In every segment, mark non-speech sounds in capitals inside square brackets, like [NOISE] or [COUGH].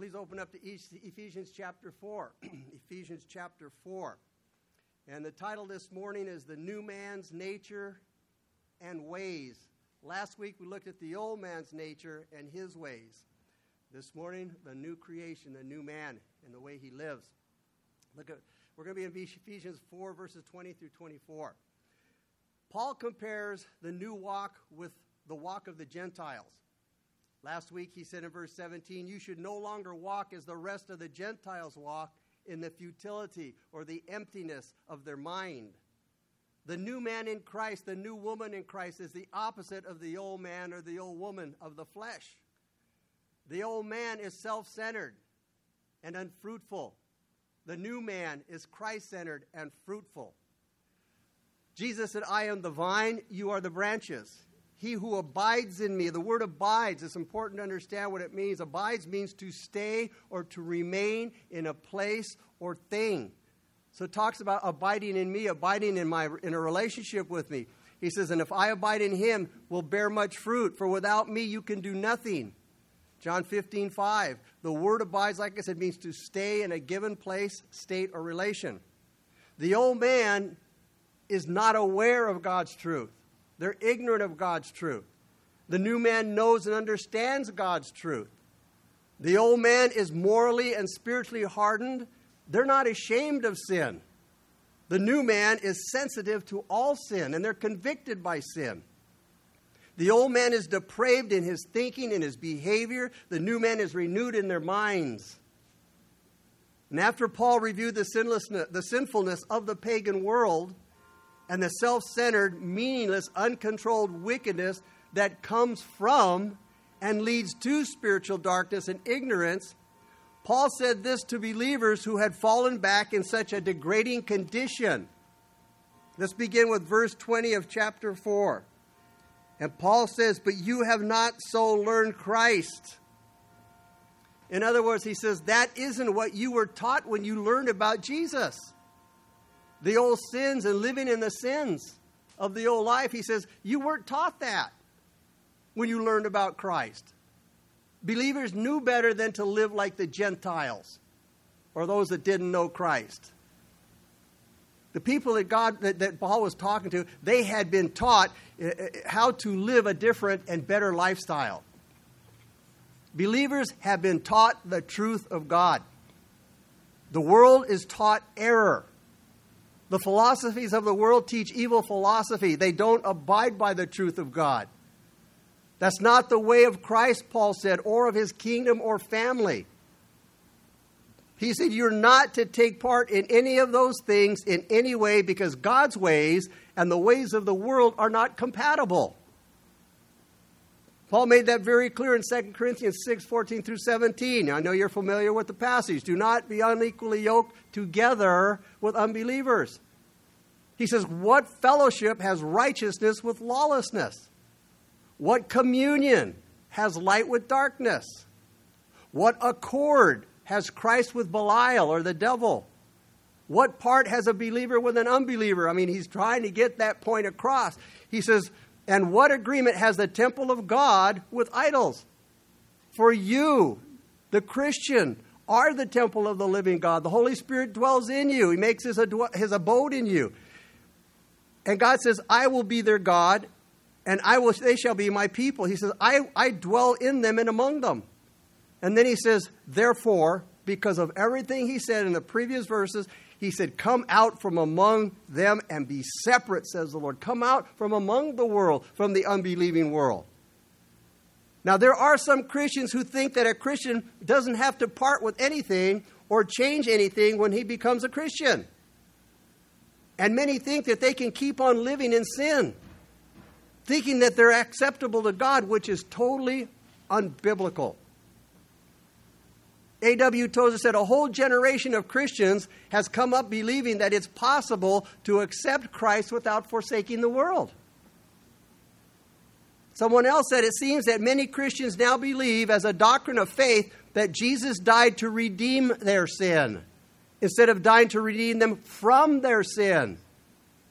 please open up to Ephesians chapter 4. [CLEARS THROAT] Ephesians chapter 4. And the title this morning is The New Man's Nature and Ways. Last week we looked at the old man's nature and his ways. This morning, the new creation, the new man, and the way he lives. Look at, we're going to be in Ephesians 4, verses 20 through 24. Paul compares the new walk with the walk of the Gentiles. Last week he said in verse 17, You should no longer walk as the rest of the Gentiles walk in the futility or the emptiness of their mind. The new man in Christ, the new woman in Christ, is the opposite of the old man or the old woman of the flesh. The old man is self centered and unfruitful. The new man is Christ centered and fruitful. Jesus said, I am the vine, you are the branches. He who abides in me. The word abides, it's important to understand what it means. Abides means to stay or to remain in a place or thing. So it talks about abiding in me, abiding in my in a relationship with me. He says, and if I abide in him, will bear much fruit, for without me you can do nothing. John 15, 5. The word abides, like I said, means to stay in a given place, state, or relation. The old man is not aware of God's truth. They're ignorant of God's truth. The new man knows and understands God's truth. The old man is morally and spiritually hardened. They're not ashamed of sin. The new man is sensitive to all sin, and they're convicted by sin. The old man is depraved in his thinking and his behavior. The new man is renewed in their minds. And after Paul reviewed the, sinlessness, the sinfulness of the pagan world, and the self centered, meaningless, uncontrolled wickedness that comes from and leads to spiritual darkness and ignorance, Paul said this to believers who had fallen back in such a degrading condition. Let's begin with verse 20 of chapter 4. And Paul says, But you have not so learned Christ. In other words, he says, That isn't what you were taught when you learned about Jesus the old sins and living in the sins of the old life. He says, You weren't taught that when you learned about Christ. Believers knew better than to live like the Gentiles or those that didn't know Christ. The people that God that, that Paul was talking to, they had been taught uh, uh, how to live a different and better lifestyle. Believers have been taught the truth of God. The world is taught error. The philosophies of the world teach evil philosophy. They don't abide by the truth of God. That's not the way of Christ, Paul said, or of his kingdom or family. He said, You're not to take part in any of those things in any way because God's ways and the ways of the world are not compatible. Paul made that very clear in 2 Corinthians 6 14 through 17. I know you're familiar with the passage. Do not be unequally yoked together with unbelievers. He says, What fellowship has righteousness with lawlessness? What communion has light with darkness? What accord has Christ with Belial or the devil? What part has a believer with an unbeliever? I mean, he's trying to get that point across. He says, And what agreement has the temple of God with idols? For you, the Christian, are the temple of the living God. The Holy Spirit dwells in you, He makes his, his abode in you. And God says, I will be their God, and I will, they shall be my people. He says, I, I dwell in them and among them. And then he says, therefore, because of everything he said in the previous verses, he said, Come out from among them and be separate, says the Lord. Come out from among the world, from the unbelieving world. Now, there are some Christians who think that a Christian doesn't have to part with anything or change anything when he becomes a Christian. And many think that they can keep on living in sin, thinking that they're acceptable to God, which is totally unbiblical. A.W. Tozer said a whole generation of Christians has come up believing that it's possible to accept Christ without forsaking the world. Someone else said it seems that many Christians now believe, as a doctrine of faith, that Jesus died to redeem their sin instead of dying to redeem them from their sin.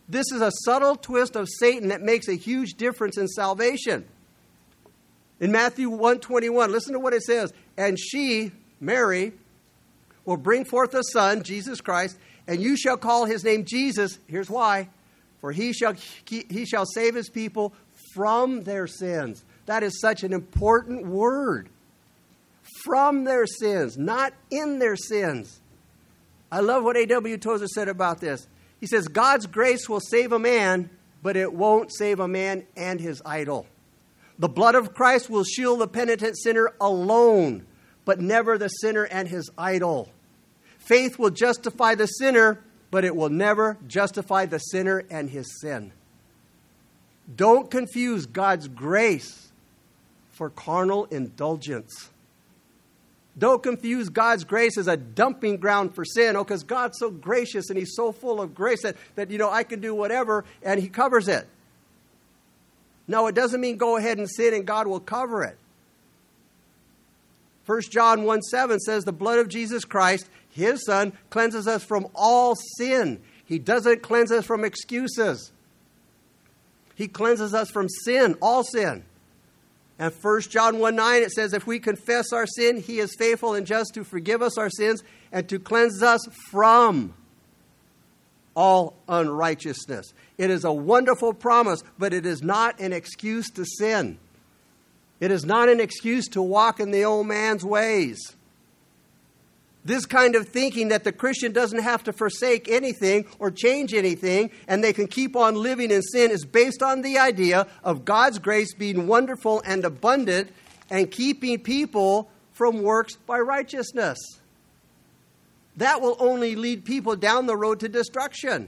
This is a subtle twist of Satan that makes a huge difference in salvation. In Matthew 121, listen to what it says. And she, Mary, will bring forth a son, Jesus Christ, and you shall call his name Jesus. Here's why. For he shall, he shall save his people from their sins. That is such an important word. From their sins, not in their sins. I love what A.W. Tozer said about this. He says, God's grace will save a man, but it won't save a man and his idol. The blood of Christ will shield the penitent sinner alone, but never the sinner and his idol. Faith will justify the sinner, but it will never justify the sinner and his sin. Don't confuse God's grace for carnal indulgence. Don't confuse God's grace as a dumping ground for sin. Oh, because God's so gracious and He's so full of grace that, that, you know, I can do whatever and He covers it. No, it doesn't mean go ahead and sin and God will cover it. 1 John 1 7 says, The blood of Jesus Christ, His Son, cleanses us from all sin. He doesn't cleanse us from excuses. He cleanses us from sin, all sin. And 1 John 1 9, it says, If we confess our sin, he is faithful and just to forgive us our sins and to cleanse us from all unrighteousness. It is a wonderful promise, but it is not an excuse to sin. It is not an excuse to walk in the old man's ways. This kind of thinking that the Christian doesn't have to forsake anything or change anything and they can keep on living in sin is based on the idea of God's grace being wonderful and abundant and keeping people from works by righteousness. That will only lead people down the road to destruction,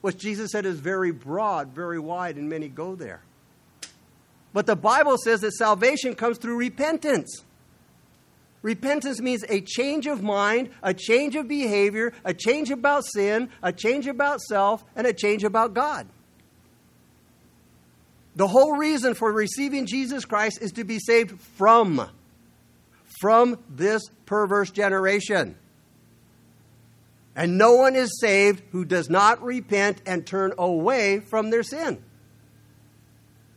What Jesus said is very broad, very wide, and many go there. But the Bible says that salvation comes through repentance. Repentance means a change of mind, a change of behavior, a change about sin, a change about self, and a change about God. The whole reason for receiving Jesus Christ is to be saved from from this perverse generation. And no one is saved who does not repent and turn away from their sin.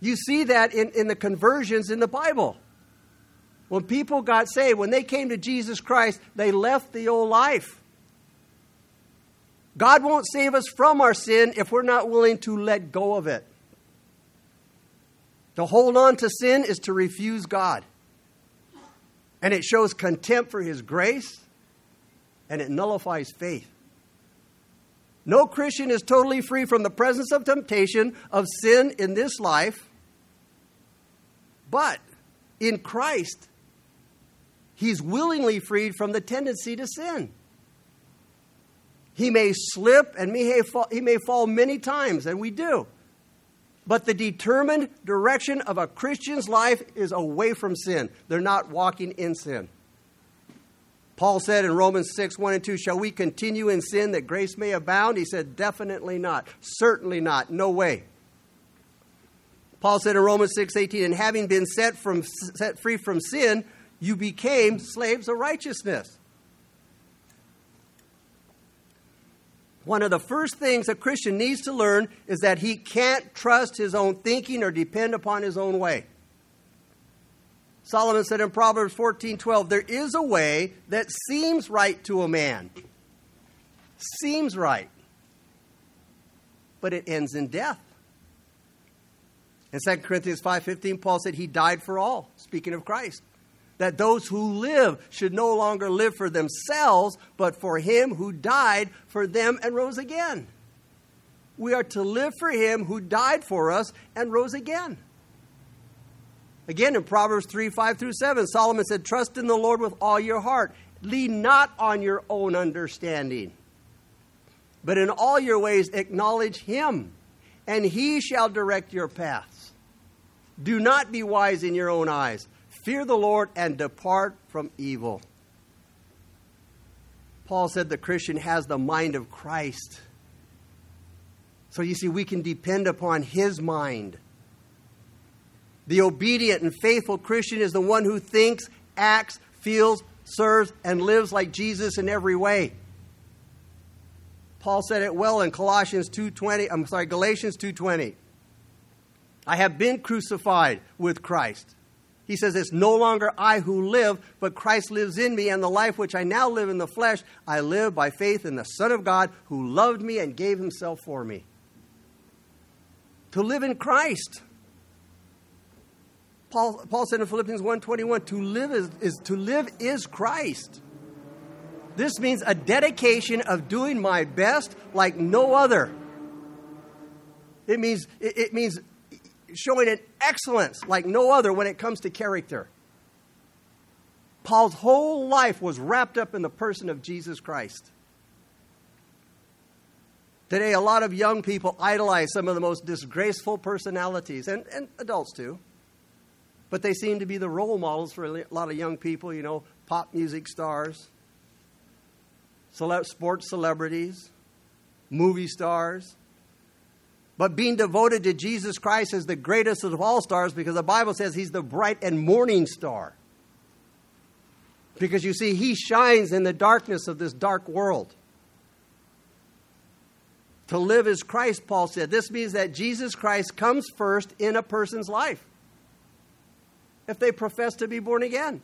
You see that in, in the conversions in the Bible. When people got saved, when they came to Jesus Christ, they left the old life. God won't save us from our sin if we're not willing to let go of it. To hold on to sin is to refuse God. And it shows contempt for His grace and it nullifies faith. No Christian is totally free from the presence of temptation, of sin in this life, but in Christ, He's willingly freed from the tendency to sin. He may slip and he may fall many times, and we do. But the determined direction of a Christian's life is away from sin. They're not walking in sin. Paul said in Romans 6 1 and 2, Shall we continue in sin that grace may abound? He said, Definitely not. Certainly not. No way. Paul said in Romans 6:18, And having been set, from, set free from sin, you became slaves of righteousness. One of the first things a Christian needs to learn is that he can't trust his own thinking or depend upon his own way. Solomon said in Proverbs 14:12, "There is a way that seems right to a man. Seems right. But it ends in death. In 2 Corinthians 5:15, Paul said he died for all, speaking of Christ that those who live should no longer live for themselves, but for him who died for them and rose again. We are to live for him who died for us and rose again. Again, in Proverbs 3 5 through 7, Solomon said, Trust in the Lord with all your heart. Lean not on your own understanding, but in all your ways acknowledge him, and he shall direct your paths. Do not be wise in your own eyes. Fear the Lord and depart from evil. Paul said the Christian has the mind of Christ. So you see, we can depend upon his mind. The obedient and faithful Christian is the one who thinks, acts, feels, serves, and lives like Jesus in every way. Paul said it well in Colossians 2:20, I'm sorry, Galatians 2:20. I have been crucified with Christ. He says, It's no longer I who live, but Christ lives in me, and the life which I now live in the flesh, I live by faith in the Son of God who loved me and gave himself for me. To live in Christ. Paul, Paul said in Philippians 1:21, to live is, is to live is Christ. This means a dedication of doing my best like no other. It means, it, it means showing an excellence like no other when it comes to character. Paul's whole life was wrapped up in the person of Jesus Christ. Today, a lot of young people idolize some of the most disgraceful personalities, and, and adults too. But they seem to be the role models for a lot of young people, you know, pop music stars, sports celebrities, movie stars. But being devoted to Jesus Christ is the greatest of all stars because the Bible says he's the bright and morning star. Because you see, he shines in the darkness of this dark world. To live as Christ, Paul said. This means that Jesus Christ comes first in a person's life if they profess to be born again.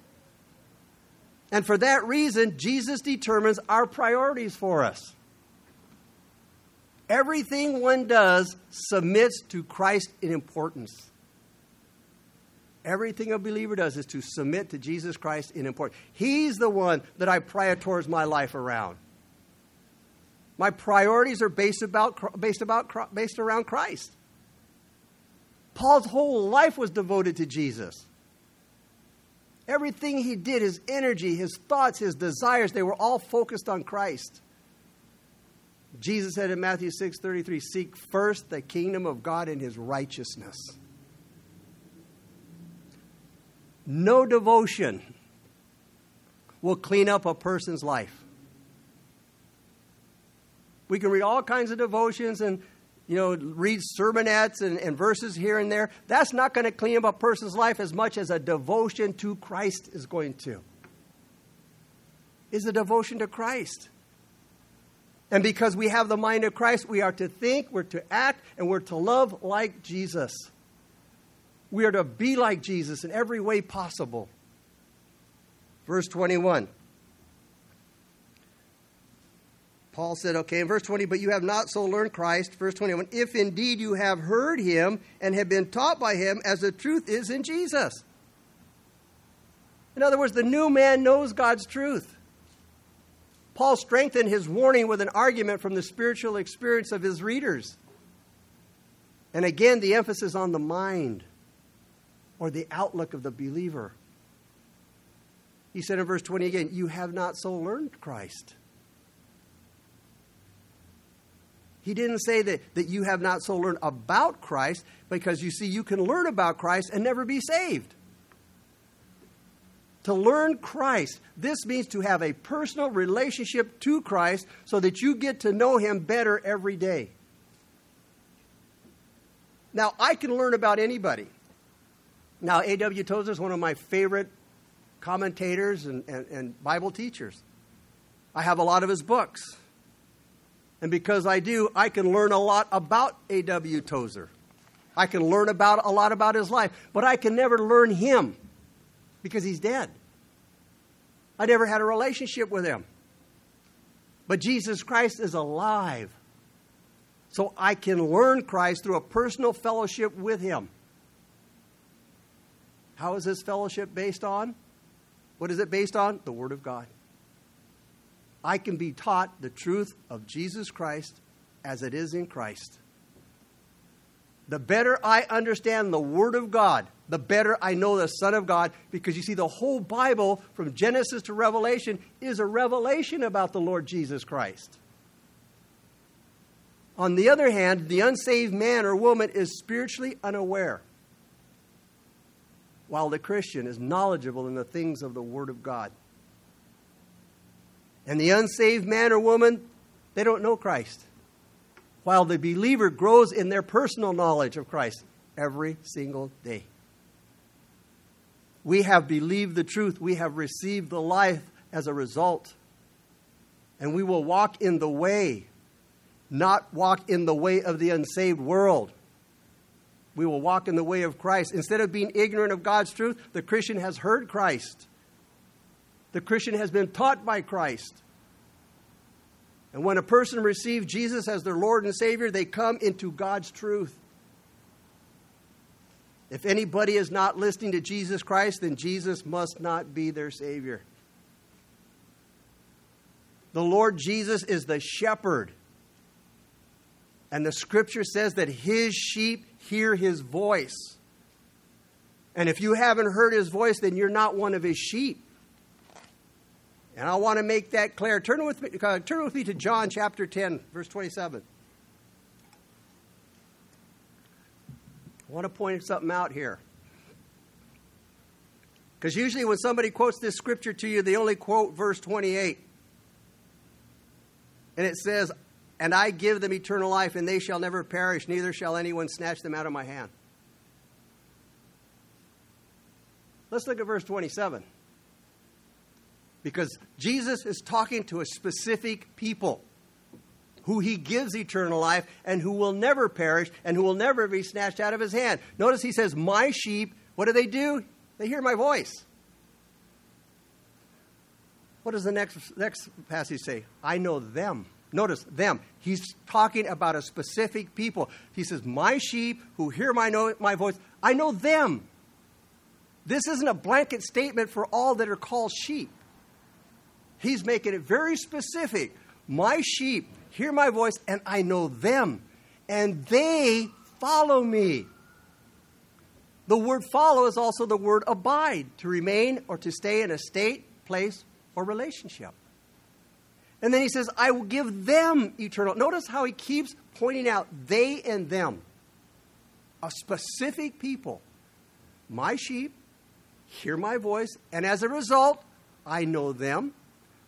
And for that reason, Jesus determines our priorities for us. Everything one does submits to Christ in importance. Everything a believer does is to submit to Jesus Christ in importance. He's the one that I prioritize my life around. My priorities are based about based about based around Christ. Paul's whole life was devoted to Jesus. Everything he did, his energy, his thoughts, his desires, they were all focused on Christ. Jesus said in Matthew 6:33, "Seek first the kingdom of God and his righteousness." No devotion will clean up a person's life. We can read all kinds of devotions and you know, read sermonettes and, and verses here and there. That's not going to clean up a person's life as much as a devotion to Christ is going to. Is a devotion to Christ. And because we have the mind of Christ, we are to think, we're to act, and we're to love like Jesus. We are to be like Jesus in every way possible. Verse 21. Paul said, okay, in verse 20, but you have not so learned Christ. Verse 21, if indeed you have heard him and have been taught by him as the truth is in Jesus. In other words, the new man knows God's truth. Paul strengthened his warning with an argument from the spiritual experience of his readers. And again, the emphasis on the mind or the outlook of the believer. He said in verse 20 again, You have not so learned Christ. He didn't say that, that you have not so learned about Christ, because you see, you can learn about Christ and never be saved. To learn Christ, this means to have a personal relationship to Christ so that you get to know Him better every day. Now, I can learn about anybody. Now, A.W. Tozer is one of my favorite commentators and, and, and Bible teachers. I have a lot of his books. And because I do, I can learn a lot about A.W. Tozer. I can learn about a lot about his life, but I can never learn him because he's dead. I never had a relationship with him. But Jesus Christ is alive. So I can learn Christ through a personal fellowship with him. How is this fellowship based on? What is it based on? The Word of God. I can be taught the truth of Jesus Christ as it is in Christ. The better I understand the Word of God, the better I know the Son of God, because you see, the whole Bible, from Genesis to Revelation, is a revelation about the Lord Jesus Christ. On the other hand, the unsaved man or woman is spiritually unaware, while the Christian is knowledgeable in the things of the Word of God. And the unsaved man or woman, they don't know Christ. While the believer grows in their personal knowledge of Christ every single day. We have believed the truth, we have received the life as a result. And we will walk in the way, not walk in the way of the unsaved world. we will walk in the way of Christ. Instead of being ignorant of God's truth, the Christian has heard Christ. The Christian has been taught by Christ. And when a person receives Jesus as their Lord and Savior, they come into God's truth. If anybody is not listening to Jesus Christ, then Jesus must not be their Savior. The Lord Jesus is the shepherd. And the scripture says that his sheep hear his voice. And if you haven't heard his voice, then you're not one of his sheep. And I want to make that clear. Turn with me, uh, turn with me to John chapter 10, verse 27. I want to point something out here. Because usually when somebody quotes this scripture to you, they only quote verse 28. And it says, And I give them eternal life, and they shall never perish, neither shall anyone snatch them out of my hand. Let's look at verse 27. Because Jesus is talking to a specific people who he gives eternal life and who will never perish and who will never be snatched out of his hand. Notice he says, My sheep, what do they do? They hear my voice. What does the next, next passage say? I know them. Notice them. He's talking about a specific people. He says, My sheep who hear my, my voice, I know them. This isn't a blanket statement for all that are called sheep. He's making it very specific. My sheep hear my voice, and I know them, and they follow me. The word follow is also the word abide, to remain or to stay in a state, place, or relationship. And then he says, I will give them eternal. Notice how he keeps pointing out they and them, a specific people. My sheep hear my voice, and as a result, I know them,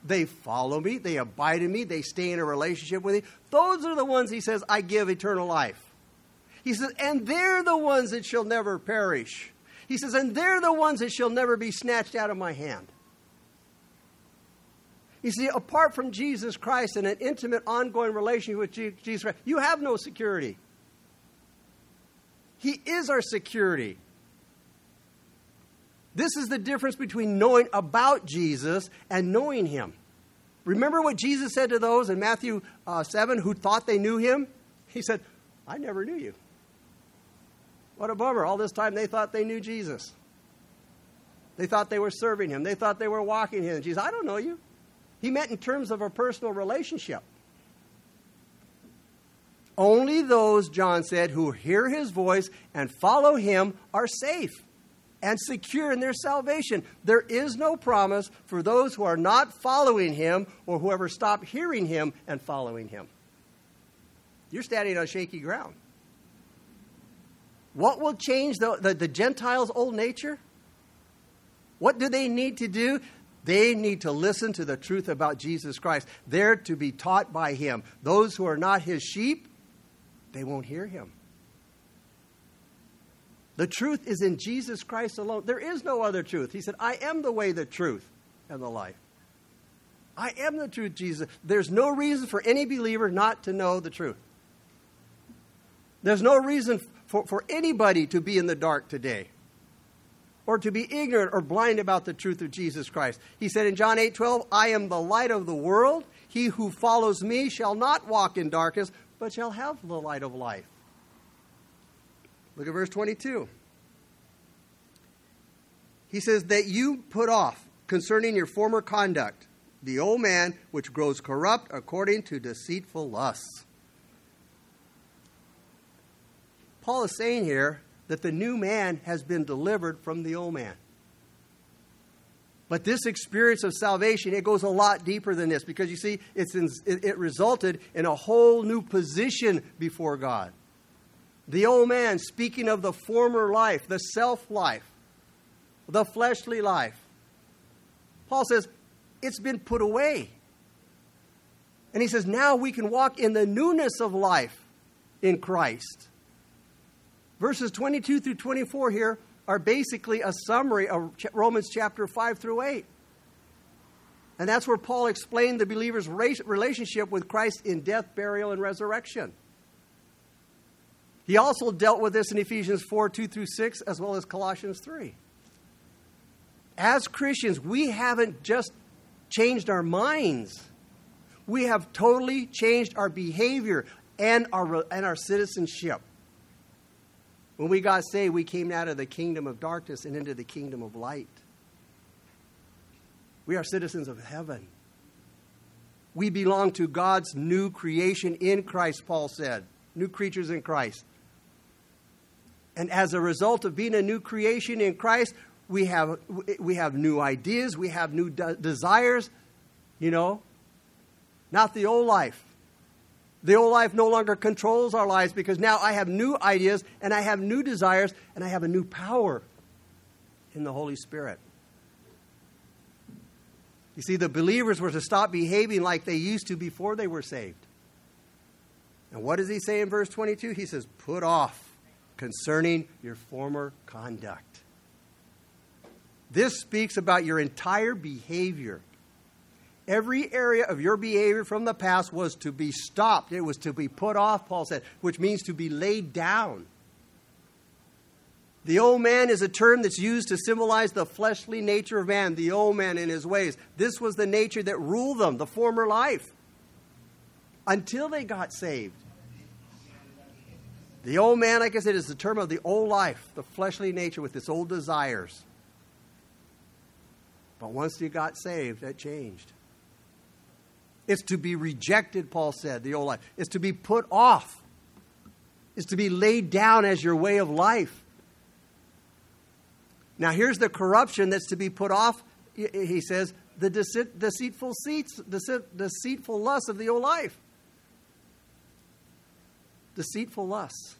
they follow me, they abide in me, they stay in a relationship with me. Those are the ones he says, I give eternal life. He says, and they're the ones that shall never perish. He says, and they're the ones that shall never be snatched out of my hand. You see, apart from Jesus Christ and an intimate, ongoing relationship with Jesus Christ, you have no security. He is our security. This is the difference between knowing about Jesus and knowing him. Remember what Jesus said to those in Matthew uh, 7 who thought they knew him? He said, I never knew you. What a bummer. All this time they thought they knew Jesus. They thought they were serving him. They thought they were walking him. Jesus, I don't know you. He meant in terms of a personal relationship. Only those, John said, who hear his voice and follow him are safe and secure in their salvation. There is no promise for those who are not following him or whoever stop hearing him and following him. You're standing on shaky ground. What will change the, the, the Gentiles' old nature? What do they need to do? They need to listen to the truth about Jesus Christ. They're to be taught by him. Those who are not his sheep, they won't hear him. The truth is in Jesus Christ alone. There is no other truth. He said, I am the way, the truth, and the life. I am the truth, Jesus. There's no reason for any believer not to know the truth. There's no reason for, for anybody to be in the dark today or to be ignorant or blind about the truth of Jesus Christ. He said in John 8 12, I am the light of the world. He who follows me shall not walk in darkness, but shall have the light of life. Look at verse 22. He says, That you put off concerning your former conduct the old man which grows corrupt according to deceitful lusts. Paul is saying here that the new man has been delivered from the old man. But this experience of salvation, it goes a lot deeper than this because you see, it's in, it, it resulted in a whole new position before God. The old man, speaking of the former life, the self life, the fleshly life. Paul says, it's been put away. And he says, now we can walk in the newness of life in Christ. Verses 22 through 24 here are basically a summary of Romans chapter 5 through 8. And that's where Paul explained the believer's relationship with Christ in death, burial, and resurrection. He also dealt with this in Ephesians 4 2 through 6, as well as Colossians 3. As Christians, we haven't just changed our minds, we have totally changed our behavior and our, and our citizenship. When we got saved, we came out of the kingdom of darkness and into the kingdom of light. We are citizens of heaven. We belong to God's new creation in Christ, Paul said. New creatures in Christ. And as a result of being a new creation in Christ, we have, we have new ideas, we have new de- desires, you know, not the old life. The old life no longer controls our lives because now I have new ideas and I have new desires and I have a new power in the Holy Spirit. You see, the believers were to stop behaving like they used to before they were saved. And what does he say in verse 22? He says, Put off concerning your former conduct. This speaks about your entire behavior. Every area of your behavior from the past was to be stopped. It was to be put off, Paul said, which means to be laid down. The old man is a term that's used to symbolize the fleshly nature of man, the old man in his ways. This was the nature that ruled them, the former life, until they got saved. The old man, like I said, is the term of the old life, the fleshly nature with its old desires. But once you got saved, that changed. It's to be rejected, Paul said, the old life. It's to be put off. It's to be laid down as your way of life. Now, here's the corruption that's to be put off, he says, the deceitful, seats, deceitful lusts of the old life deceitful lusts.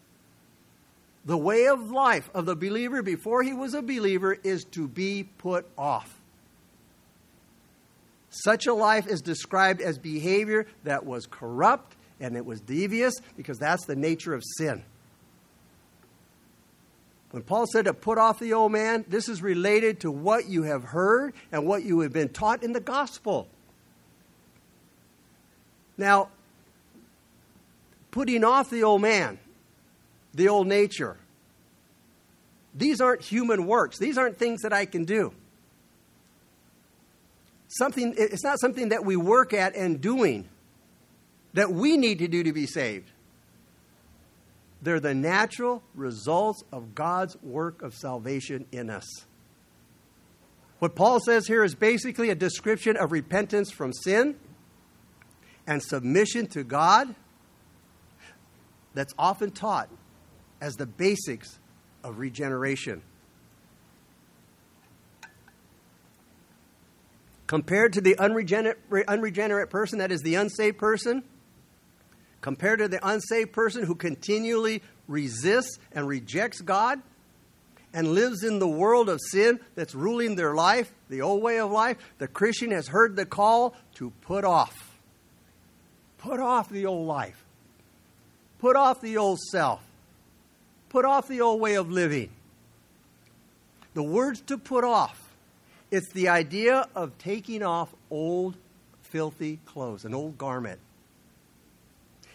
The way of life of the believer before he was a believer is to be put off. Such a life is described as behavior that was corrupt and it was devious because that's the nature of sin. When Paul said to put off the old man, this is related to what you have heard and what you have been taught in the gospel. Now, putting off the old man, the old nature. These aren't human works. These aren't things that I can do. Something, it's not something that we work at and doing that we need to do to be saved. They're the natural results of God's work of salvation in us. What Paul says here is basically a description of repentance from sin and submission to God that's often taught as the basics of regeneration. Compared to the unregenerate, unregenerate person, that is the unsaved person, compared to the unsaved person who continually resists and rejects God and lives in the world of sin that's ruling their life, the old way of life, the Christian has heard the call to put off. Put off the old life. Put off the old self. Put off the old way of living. The words to put off, it's the idea of taking off old, filthy clothes, an old garment.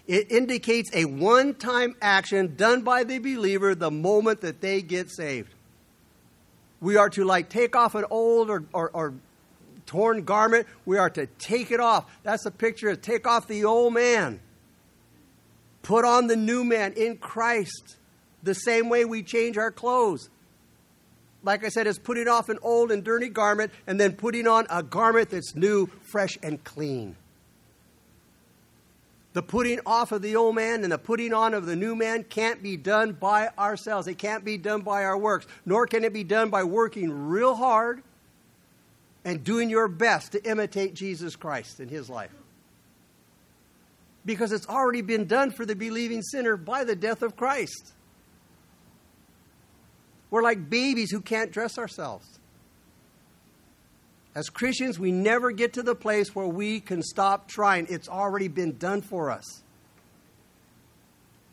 It indicates a one time action done by the believer the moment that they get saved. We are to like take off an old or, or, or torn garment. We are to take it off. That's a picture of take off the old man. Put on the new man in Christ, the same way we change our clothes. Like I said, is putting off an old and dirty garment and then putting on a garment that's new, fresh, and clean. The putting off of the old man and the putting on of the new man can't be done by ourselves. It can't be done by our works, nor can it be done by working real hard and doing your best to imitate Jesus Christ in his life because it's already been done for the believing sinner by the death of Christ. We're like babies who can't dress ourselves. As Christians, we never get to the place where we can stop trying. It's already been done for us.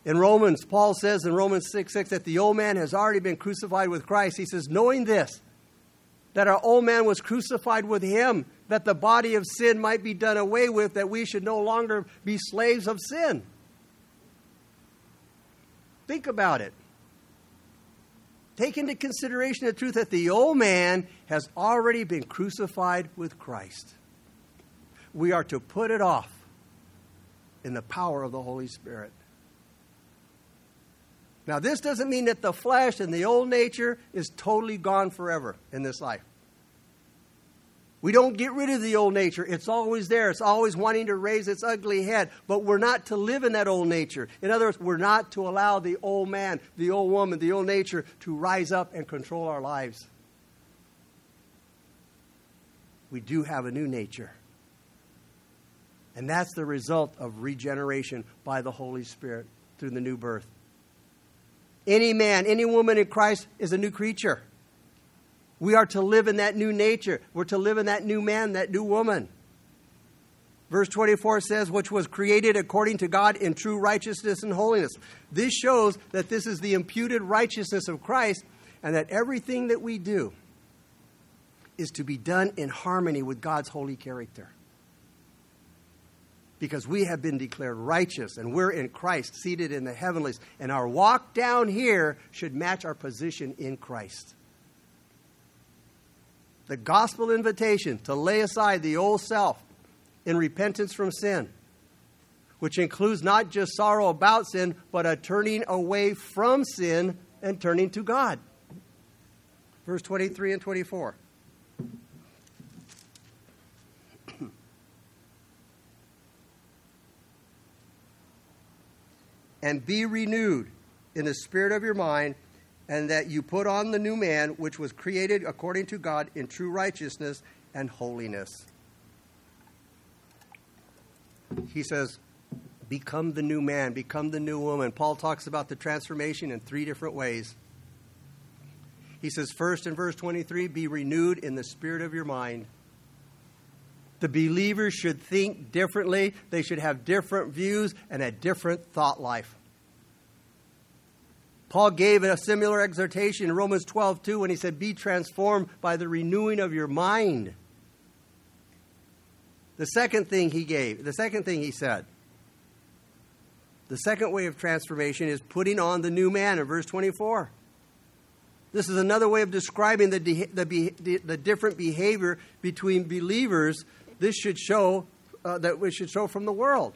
In Romans, Paul says in Romans 6 6 that the old man has already been crucified with Christ. He says, knowing this, that our old man was crucified with him, that the body of sin might be done away with, that we should no longer be slaves of sin. Think about it. Take into consideration the truth that the old man has already been crucified with Christ. We are to put it off in the power of the Holy Spirit. Now, this doesn't mean that the flesh and the old nature is totally gone forever in this life. We don't get rid of the old nature. It's always there. It's always wanting to raise its ugly head. But we're not to live in that old nature. In other words, we're not to allow the old man, the old woman, the old nature to rise up and control our lives. We do have a new nature. And that's the result of regeneration by the Holy Spirit through the new birth. Any man, any woman in Christ is a new creature. We are to live in that new nature. We're to live in that new man, that new woman. Verse 24 says, which was created according to God in true righteousness and holiness. This shows that this is the imputed righteousness of Christ and that everything that we do is to be done in harmony with God's holy character. Because we have been declared righteous and we're in Christ, seated in the heavenlies, and our walk down here should match our position in Christ the gospel invitation to lay aside the old self in repentance from sin, which includes not just sorrow about sin, but a turning away from sin and turning to God. Verse 23 and 24. [CLEARS THROAT] and be renewed in the spirit of your mind and that you put on the new man, which was created according to God in true righteousness and holiness. He says, Become the new man, become the new woman. Paul talks about the transformation in three different ways. He says, first in verse 23, be renewed in the spirit of your mind. The believers should think differently, they should have different views and a different thought life. Paul gave a similar exhortation in Romans 12, 2, when he said, Be transformed by the renewing of your mind. The second thing he gave, the second thing he said, the second way of transformation is putting on the new man in verse 24. This is another way of describing the, de- the, be- the different behavior between believers. This should show uh, that we should show from the world.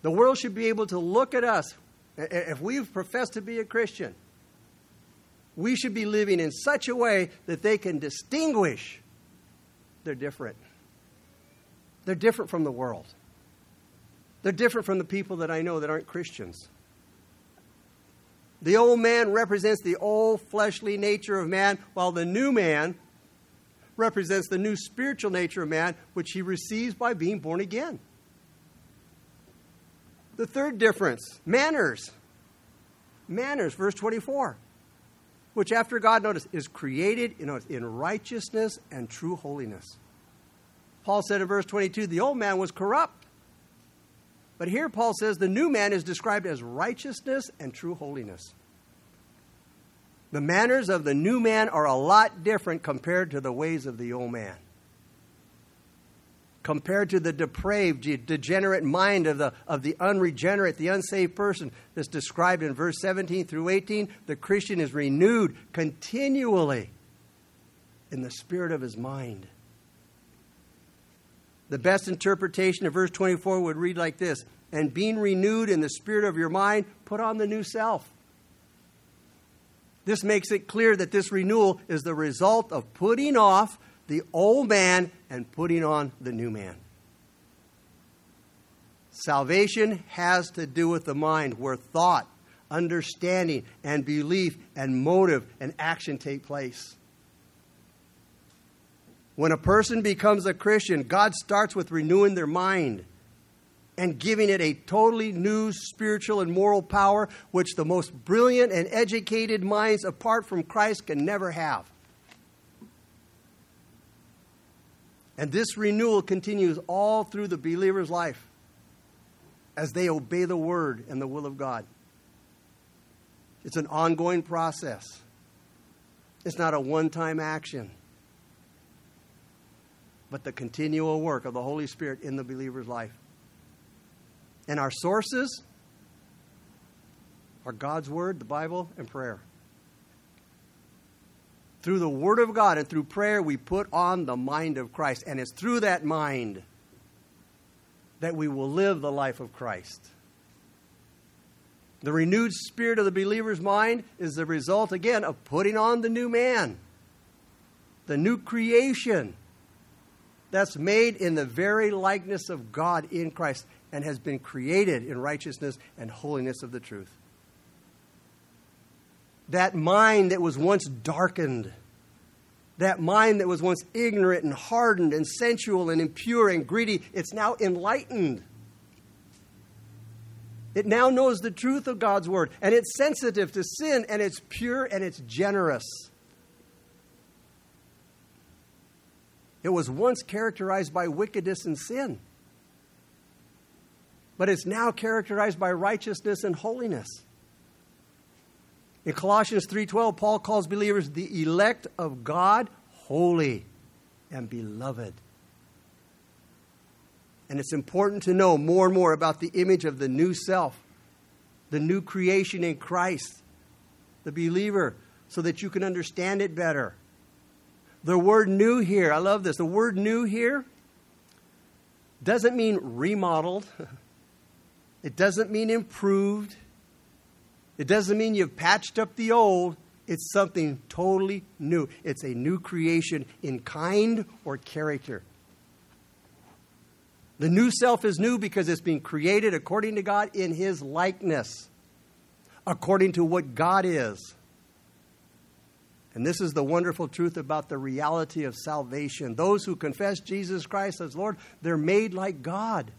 The world should be able to look at us if we've professed to be a Christian, we should be living in such a way that they can distinguish they're different. They're different from the world. They're different from the people that I know that aren't Christians. The old man represents the old fleshly nature of man, while the new man represents the new spiritual nature of man, which he receives by being born again. The third difference manners. Manners, verse 24, which after God, notice, is created know, in righteousness and true holiness. Paul said in verse 22 the old man was corrupt. But here Paul says the new man is described as righteousness and true holiness. The manners of the new man are a lot different compared to the ways of the old man compared to the depraved, degenerate mind of the, of the unregenerate, the unsaved person that's described in verse 17 through 18, the Christian is renewed continually in the spirit of his mind. The best interpretation of verse 24 would read like this And being renewed in the spirit of your mind, put on the new self. This makes it clear that this renewal is the result of putting off the old man and putting on the new man. Salvation has to do with the mind, where thought, understanding, and belief, and motive and action take place. When a person becomes a Christian, God starts with renewing their mind and giving it a totally new spiritual and moral power, which the most brilliant and educated minds apart from Christ can never have. And this renewal continues all through the believer's life as they obey the word and the will of God. It's an ongoing process, it's not a one time action, but the continual work of the Holy Spirit in the believer's life. And our sources are God's Word, the Bible, and prayer. Through the Word of God and through prayer, we put on the mind of Christ. And it's through that mind that we will live the life of Christ. The renewed spirit of the believer's mind is the result, again, of putting on the new man, the new creation that's made in the very likeness of God in Christ and has been created in righteousness and holiness of the truth. That mind that was once darkened, that mind that was once ignorant and hardened and sensual and impure and greedy, it's now enlightened. It now knows the truth of God's word, and it's sensitive to sin, and it's pure and it's generous. It was once characterized by wickedness and sin. But it's now characterized by righteousness and holiness. In Colossians 3:12, Paul calls believers the elect of God, holy and beloved. And it's important to know more and more about the image of the new self, the new creation in Christ, the believer, so that you can understand it better. The word new here, I love this. The word new here doesn't mean remodeled, [LAUGHS] it doesn't mean improved, it doesn't mean you've patched up the old. It's something totally new. It's a new creation in kind or character. The new self is new because it's being created according to God in His likeness, according to what God is. And this is the wonderful truth about the reality of salvation. Those who confess Jesus Christ as Lord, they're made like God.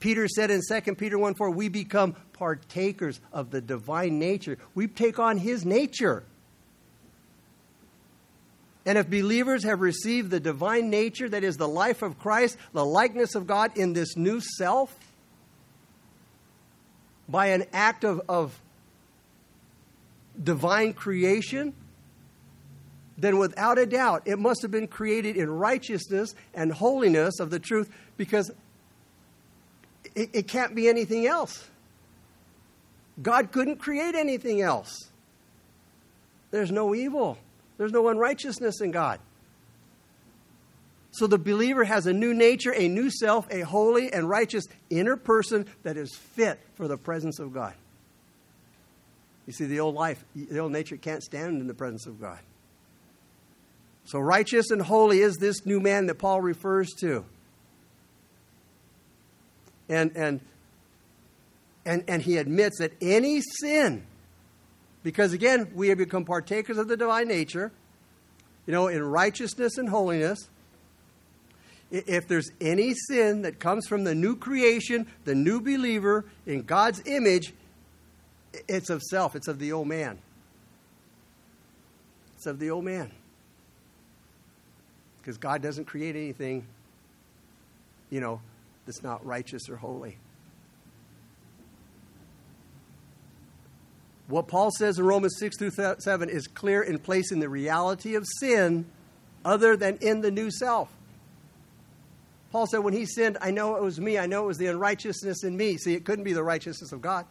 Peter said in 2 Peter 1 4, we become partakers of the divine nature. We take on his nature. And if believers have received the divine nature, that is the life of Christ, the likeness of God in this new self, by an act of, of divine creation, then without a doubt, it must have been created in righteousness and holiness of the truth because it, it can't be anything else. God couldn't create anything else. There's no evil, there's no unrighteousness in God. So the believer has a new nature, a new self, a holy and righteous inner person that is fit for the presence of God. You see, the old life, the old nature can't stand in the presence of God. So, righteous and holy is this new man that Paul refers to. And, and, and, and he admits that any sin, because again, we have become partakers of the divine nature, you know, in righteousness and holiness. If there's any sin that comes from the new creation, the new believer in God's image, it's of self, it's of the old man. It's of the old man. Because God doesn't create anything, you know, that's not righteous or holy. What Paul says in Romans 6 through 7 is clear in placing the reality of sin other than in the new self. Paul said, when he sinned, I know it was me. I know it was the unrighteousness in me. See, it couldn't be the righteousness of God.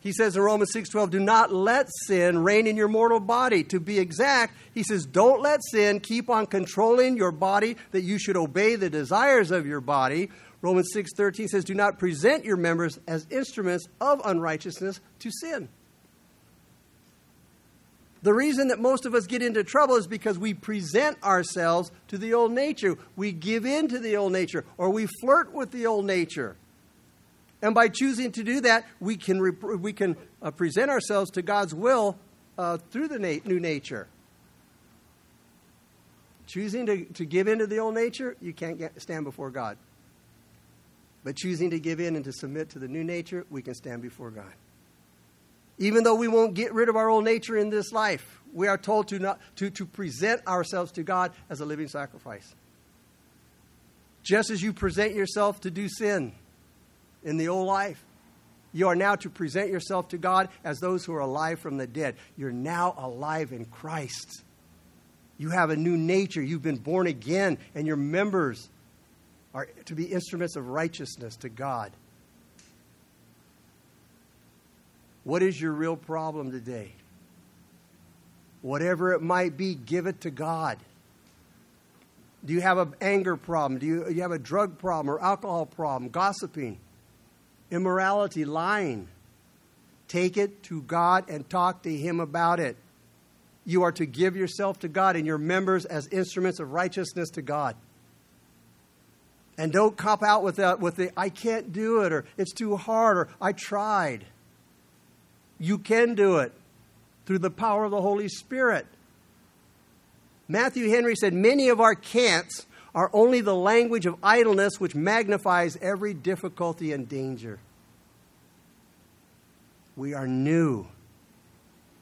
He says in Romans 6:12, "Do not let sin reign in your mortal body." To be exact, he says, "Don't let sin keep on controlling your body that you should obey the desires of your body." Romans 6:13 says, "Do not present your members as instruments of unrighteousness to sin." The reason that most of us get into trouble is because we present ourselves to the old nature. We give in to the old nature or we flirt with the old nature. And by choosing to do that, we can, rep- we can uh, present ourselves to God's will uh, through the na- new nature. Choosing to, to give in to the old nature, you can't get, stand before God. But choosing to give in and to submit to the new nature, we can stand before God. Even though we won't get rid of our old nature in this life, we are told to, not, to, to present ourselves to God as a living sacrifice. Just as you present yourself to do sin, in the old life. You are now to present yourself to God as those who are alive from the dead. You're now alive in Christ. You have a new nature. You've been born again, and your members are to be instruments of righteousness to God. What is your real problem today? Whatever it might be, give it to God. Do you have an anger problem? Do you, you have a drug problem or alcohol problem, gossiping, immorality, lying? Take it to God and talk to Him about it. You are to give yourself to God and your members as instruments of righteousness to God. And don't cop out with that with the I can't do it or it's too hard or I tried. You can do it through the power of the Holy Spirit. Matthew Henry said, Many of our can'ts are only the language of idleness which magnifies every difficulty and danger. We are new,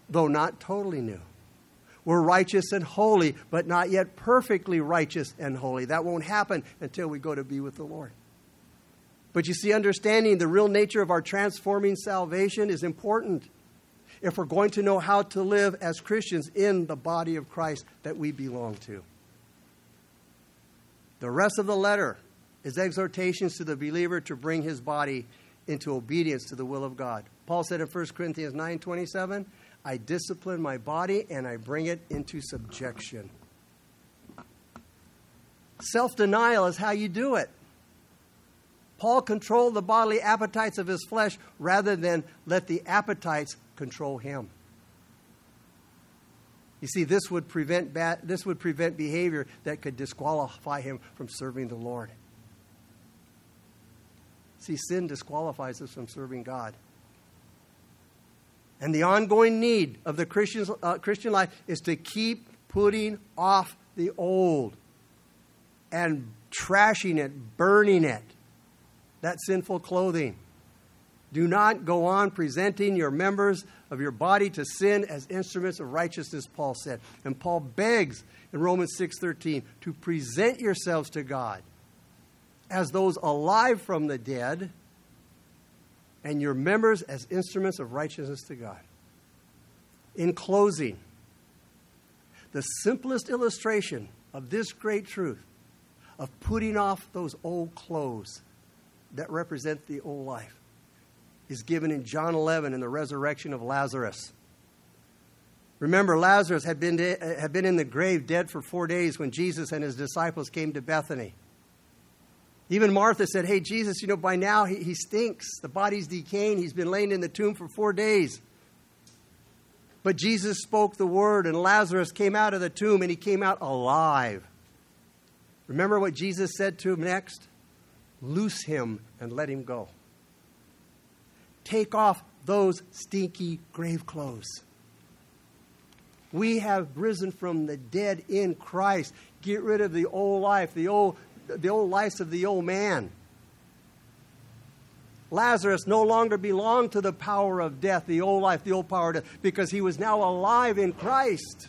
though not totally new. We're righteous and holy, but not yet perfectly righteous and holy. That won't happen until we go to be with the Lord. But you see, understanding the real nature of our transforming salvation is important if we're going to know how to live as Christians in the body of Christ that we belong to. The rest of the letter is exhortations to the believer to bring his body into obedience to the will of God. Paul said in 1 Corinthians 9:27, "I discipline my body and I bring it into subjection." Self-denial is how you do it. Paul controlled the bodily appetites of his flesh rather than let the appetites control him. You see, this would prevent bad, this would prevent behavior that could disqualify him from serving the Lord. See, sin disqualifies us from serving God. And the ongoing need of the Christian's, uh, Christian life is to keep putting off the old and trashing it, burning it, that sinful clothing. Do not go on presenting your members of your body to sin as instruments of righteousness, Paul said. And Paul begs in Romans 6:13 to present yourselves to God as those alive from the dead and your members as instruments of righteousness to God. In closing, the simplest illustration of this great truth of putting off those old clothes that represent the old life is given in John 11 in the resurrection of Lazarus. Remember, Lazarus had been, had been in the grave dead for four days when Jesus and his disciples came to Bethany. Even Martha said, Hey, Jesus, you know, by now he, he stinks. The body's decaying. He's been laying in the tomb for four days. But Jesus spoke the word, and Lazarus came out of the tomb, and he came out alive. Remember what Jesus said to him next? Loose him and let him go. Take off those stinky grave clothes. We have risen from the dead in Christ. Get rid of the old life, the old the old life of the old man. Lazarus no longer belonged to the power of death, the old life, the old power of death, because he was now alive in Christ.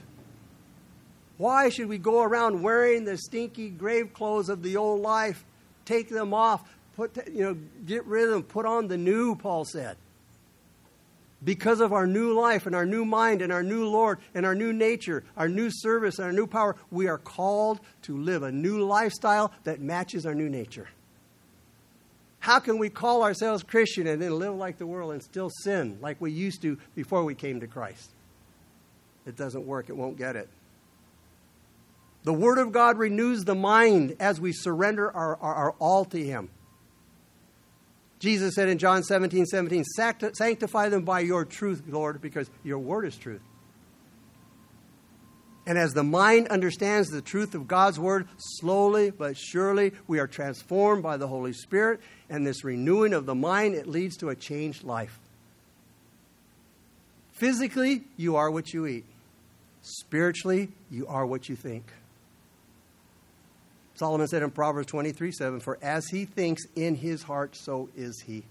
Why should we go around wearing the stinky grave clothes of the old life? Take them off, put you know, get rid of them, put on the new, Paul said because of our new life and our new mind and our new Lord and our new nature, our new service and our new power, we are called to live a new lifestyle that matches our new nature. How can we call ourselves Christian and then live like the world and still sin like we used to before we came to Christ? It doesn't work, it won't get it. The Word of God renews the mind as we surrender our, our, our all to Him. Jesus said in John 17, 17, sanctify them by your truth, Lord, because your word is truth. And as the mind understands the truth of God's word, slowly but surely we are transformed by the Holy Spirit. And this renewing of the mind, it leads to a changed life. Physically, you are what you eat. Spiritually, you are what you think. Solomon said in Proverbs 23 7, For as he thinks in his heart, so is he.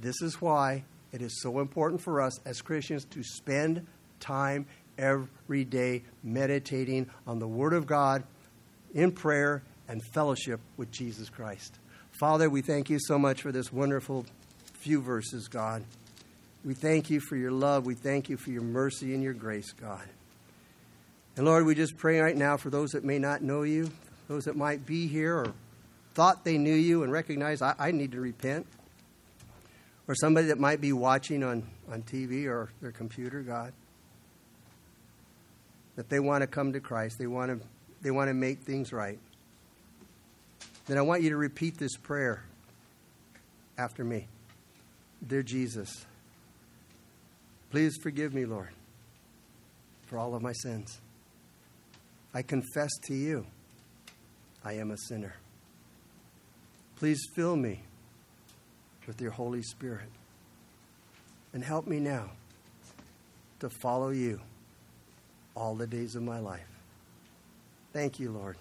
This is why it is so important for us as Christians to spend time every day meditating on the Word of God in prayer and fellowship with Jesus Christ. Father, we thank you so much for this wonderful few verses, God. We thank you for your love. We thank you for your mercy and your grace, God. And Lord, we just pray right now for those that may not know you, those that might be here or thought they knew you and recognize I, I need to repent. or somebody that might be watching on, on TV or their computer, God, that they want to come to Christ, they want to, they want to make things right, then I want you to repeat this prayer after me. Dear Jesus, please forgive me, Lord, for all of my sins. I confess to you I am a sinner. Please fill me with your Holy Spirit and help me now to follow you all the days of my life. Thank you, Lord,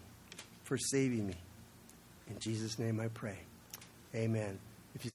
for saving me. In Jesus' name I pray. Amen.